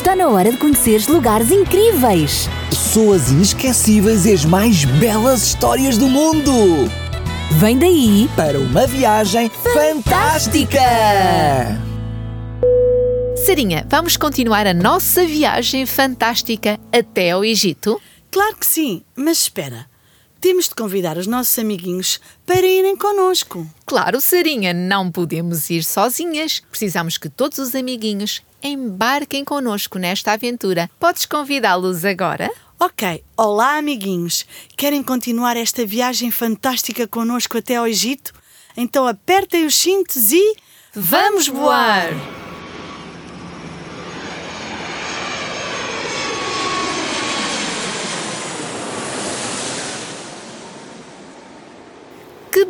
Está na hora de conheceres lugares incríveis. Pessoas inesquecíveis e as mais belas histórias do mundo. Vem daí Para uma viagem fantástica! Sarinha, vamos continuar a nossa viagem fantástica até ao Egito? Claro que sim, mas espera. Temos de convidar os nossos amiguinhos para irem connosco. Claro, Sarinha, não podemos ir sozinhas. Precisamos que todos os amiguinhos embarquem connosco nesta aventura. Podes convidá-los agora? Ok, olá amiguinhos. Querem continuar esta viagem fantástica connosco até ao Egito? Então apertem os cintos e. Vamos voar!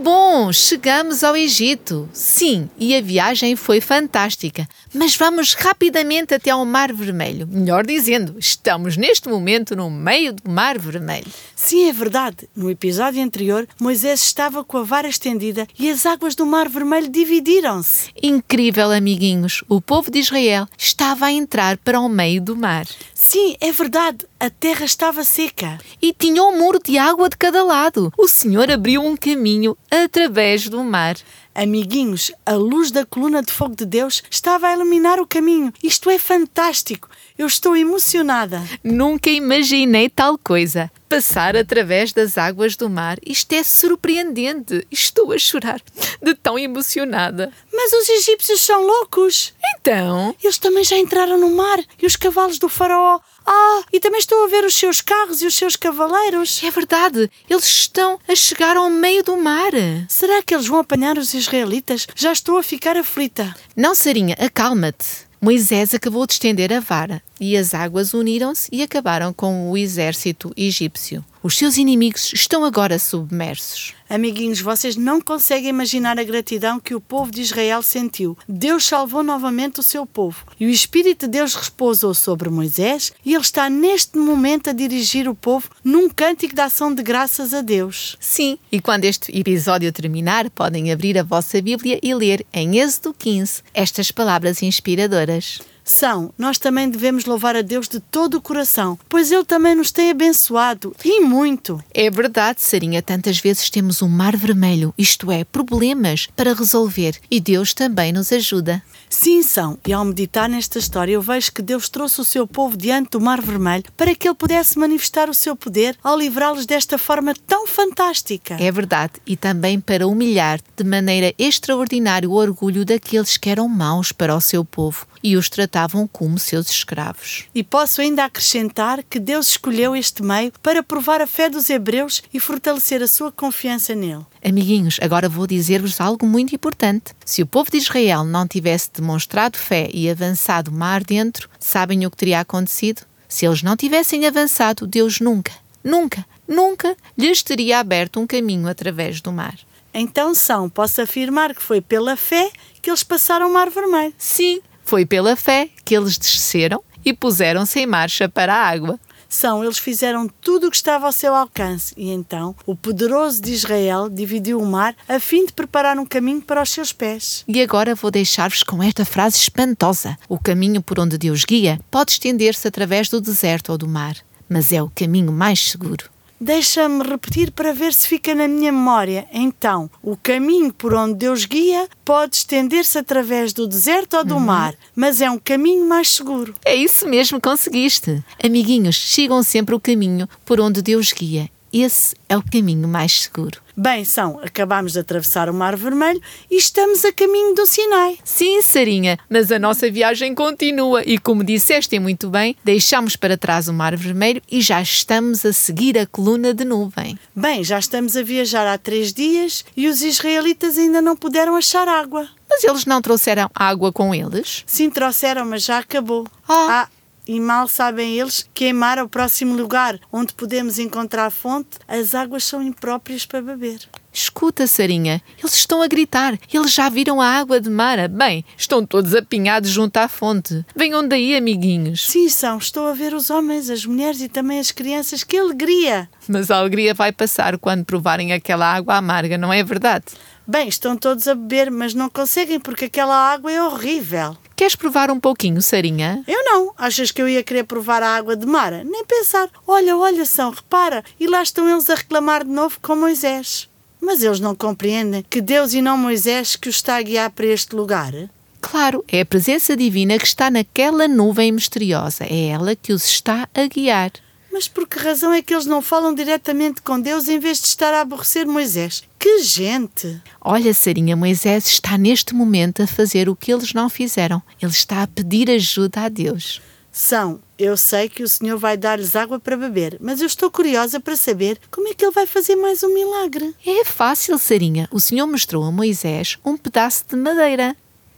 Bom! Chegamos ao Egito. Sim, e a viagem foi fantástica. Mas vamos rapidamente até ao Mar Vermelho. Melhor dizendo, estamos neste momento no meio do Mar Vermelho. Sim, é verdade. No episódio anterior, Moisés estava com a vara estendida e as águas do Mar Vermelho dividiram-se. Incrível, amiguinhos! O povo de Israel estava a entrar para o meio do mar. Sim, é verdade. A terra estava seca. E tinha um muro de água de cada lado. O Senhor abriu um caminho através do mar. Amiguinhos, a luz da coluna de fogo de Deus estava a iluminar o caminho. Isto é fantástico. Eu estou emocionada. Nunca imaginei tal coisa. Passar através das águas do mar. Isto é surpreendente. Estou a chorar de tão emocionada. Mas os egípcios são loucos. Então, Eles também já entraram no mar e os cavalos do faraó. Ah, e também estou a ver os seus carros e os seus cavaleiros. é verdade, eles estão a chegar ao meio do mar. Será que eles vão apanhar os israelitas? Já estou a ficar aflita. Não, Sarinha, acalma-te. Moisés acabou de estender a vara e as águas uniram-se e acabaram com o exército egípcio. Os seus inimigos estão agora submersos. Amiguinhos, vocês não conseguem imaginar a gratidão que o povo de Israel sentiu. Deus salvou novamente o seu povo e o Espírito de Deus repousou sobre Moisés e ele está neste momento a dirigir o povo num cântico de ação de graças a Deus. Sim, e quando este episódio terminar, podem abrir a vossa Bíblia e ler em Êxodo 15 estas palavras inspiradoras. São, nós também devemos louvar a Deus de todo o coração, pois Ele também nos tem abençoado e muito. É verdade, Sarinha, tantas vezes temos um mar vermelho, isto é, problemas para resolver, e Deus também nos ajuda. Sim, são, e ao meditar nesta história eu vejo que Deus trouxe o seu povo diante do Mar Vermelho para que ele pudesse manifestar o seu poder ao livrá-los desta forma tão fantástica. É verdade, e também para humilhar de maneira extraordinária o orgulho daqueles que eram maus para o seu povo e os tratavam como seus escravos. E posso ainda acrescentar que Deus escolheu este meio para provar a fé dos hebreus e fortalecer a sua confiança nele. Amiguinhos, agora vou dizer-vos algo muito importante. Se o povo de Israel não tivesse demonstrado fé e avançado mar dentro, sabem o que teria acontecido? Se eles não tivessem avançado, Deus nunca, nunca, nunca lhes teria aberto um caminho através do mar. Então, são, posso afirmar que foi pela fé que eles passaram o Mar Vermelho. Sim, foi pela fé que eles desceram e puseram-se em marcha para a água. São, eles fizeram tudo o que estava ao seu alcance e então o poderoso de Israel dividiu o mar a fim de preparar um caminho para os seus pés. E agora vou deixar-vos com esta frase espantosa: O caminho por onde Deus guia pode estender-se através do deserto ou do mar, mas é o caminho mais seguro. Deixa-me repetir para ver se fica na minha memória. Então, o caminho por onde Deus guia pode estender-se através do deserto ou do mar, mas é um caminho mais seguro. É isso mesmo, conseguiste. Amiguinhos, sigam sempre o caminho por onde Deus guia. Esse é o caminho mais seguro. Bem, são, acabamos de atravessar o Mar Vermelho e estamos a caminho do Sinai. Sim, Sarinha, mas a nossa viagem continua e, como disseste muito bem, deixamos para trás o Mar Vermelho e já estamos a seguir a coluna de nuvem. Bem, já estamos a viajar há três dias e os israelitas ainda não puderam achar água. Mas eles não trouxeram água com eles? Sim, trouxeram, mas já acabou. Ah. E mal sabem eles que em Mar, o próximo lugar onde podemos encontrar a fonte, as águas são impróprias para beber. Escuta, Sarinha, eles estão a gritar. Eles já viram a água de Mara. Bem, estão todos apinhados junto à fonte. Venham daí, amiguinhos. Sim, são, estou a ver os homens, as mulheres e também as crianças. Que alegria! Mas a alegria vai passar quando provarem aquela água amarga, não é verdade? Bem, estão todos a beber, mas não conseguem porque aquela água é horrível. Queres provar um pouquinho, Sarinha? Eu não. Achas que eu ia querer provar a água de Mara? Nem pensar. Olha, olha, são, repara. E lá estão eles a reclamar de novo com Moisés. Mas eles não compreendem que Deus e não Moisés que os está a guiar para este lugar? Claro, é a presença divina que está naquela nuvem misteriosa. É ela que os está a guiar. Mas por que razão é que eles não falam diretamente com Deus em vez de estar a aborrecer Moisés? Que gente! Olha, Sarinha, Moisés está neste momento a fazer o que eles não fizeram. Ele está a pedir ajuda a Deus. São, eu sei que o Senhor vai dar-lhes água para beber, mas eu estou curiosa para saber como é que ele vai fazer mais um milagre. É fácil, Sarinha. O Senhor mostrou a Moisés um pedaço de madeira.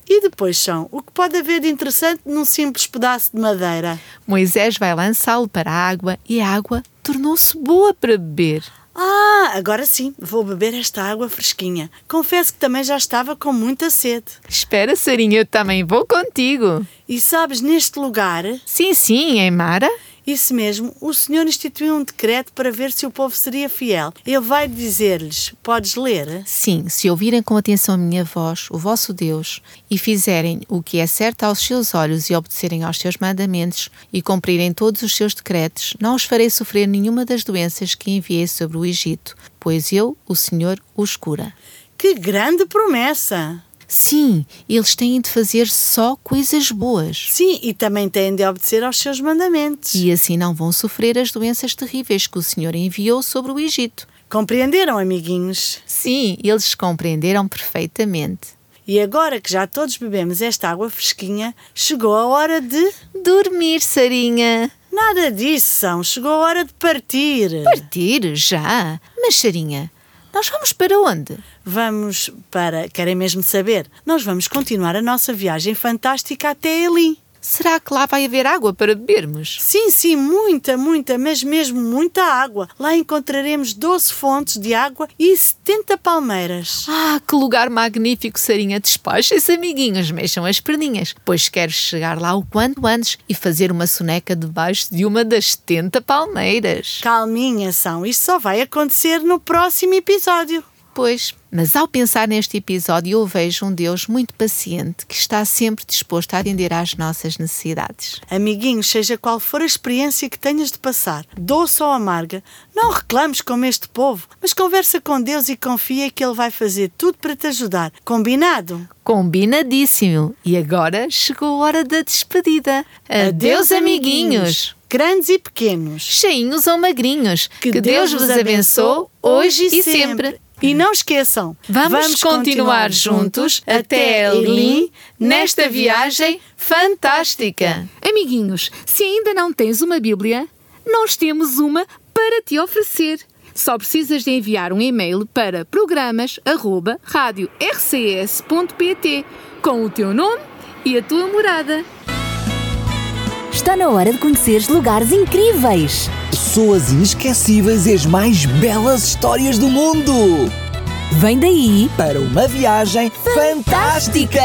E depois são, o que pode haver de interessante num simples pedaço de madeira? Moisés vai lançá-lo para a água e a água tornou-se boa para beber. Ah, agora sim, vou beber esta água fresquinha. Confesso que também já estava com muita sede. Espera, Sarinha, eu também vou contigo. E sabes, neste lugar, Sim, sim, em Mara? Isso mesmo, o Senhor instituiu um decreto para ver se o povo seria fiel. Ele vai dizer-lhes: Podes ler? Sim, se ouvirem com atenção a minha voz, o vosso Deus, e fizerem o que é certo aos seus olhos e obedecerem aos seus mandamentos e cumprirem todos os seus decretos, não os farei sofrer nenhuma das doenças que enviei sobre o Egito, pois eu, o Senhor, os cura. Que grande promessa! Sim, eles têm de fazer só coisas boas. Sim, e também têm de obedecer aos seus mandamentos. E assim não vão sofrer as doenças terríveis que o Senhor enviou sobre o Egito. Compreenderam, amiguinhos? Sim, eles compreenderam perfeitamente. E agora que já todos bebemos esta água fresquinha, chegou a hora de. Dormir, Sarinha. Nada disso, são. Chegou a hora de partir. Partir já? Mas, Sarinha, nós vamos para onde? Vamos para. Querem mesmo saber? Nós vamos continuar a nossa viagem fantástica até ali. Será que lá vai haver água para bebermos? Sim, sim, muita, muita, mas mesmo muita água. Lá encontraremos 12 fontes de água e 70 palmeiras. Ah, que lugar magnífico, Sarinha. Despachem-se, amiguinhos, mexam as perninhas, pois quero chegar lá o quanto antes e fazer uma soneca debaixo de uma das 70 palmeiras. Calminha, são. Isto só vai acontecer no próximo episódio. Pois, mas ao pensar neste episódio, eu vejo um Deus muito paciente que está sempre disposto a atender às nossas necessidades. Amiguinhos, seja qual for a experiência que tenhas de passar, doce ou amarga, não reclames como este povo, mas conversa com Deus e confia que Ele vai fazer tudo para te ajudar. Combinado? Combinadíssimo! E agora chegou a hora da despedida. Adeus, amiguinhos! Grandes e pequenos. Cheinhos ou magrinhos. Que, Deus vos abençoe hoje e sempre. E não esqueçam, Vamos, continuar juntos até Elim nesta viagem fantástica. Amiguinhos, se ainda não tens uma Bíblia, nós temos uma para te oferecer. Só precisas de enviar um e-mail para programas@radiorcs.pt com o teu nome e a tua morada. Está na hora de conheceres lugares incríveis. Pessoas inesquecíveis e as mais belas histórias do mundo. Vem daí Para uma viagem fantástica.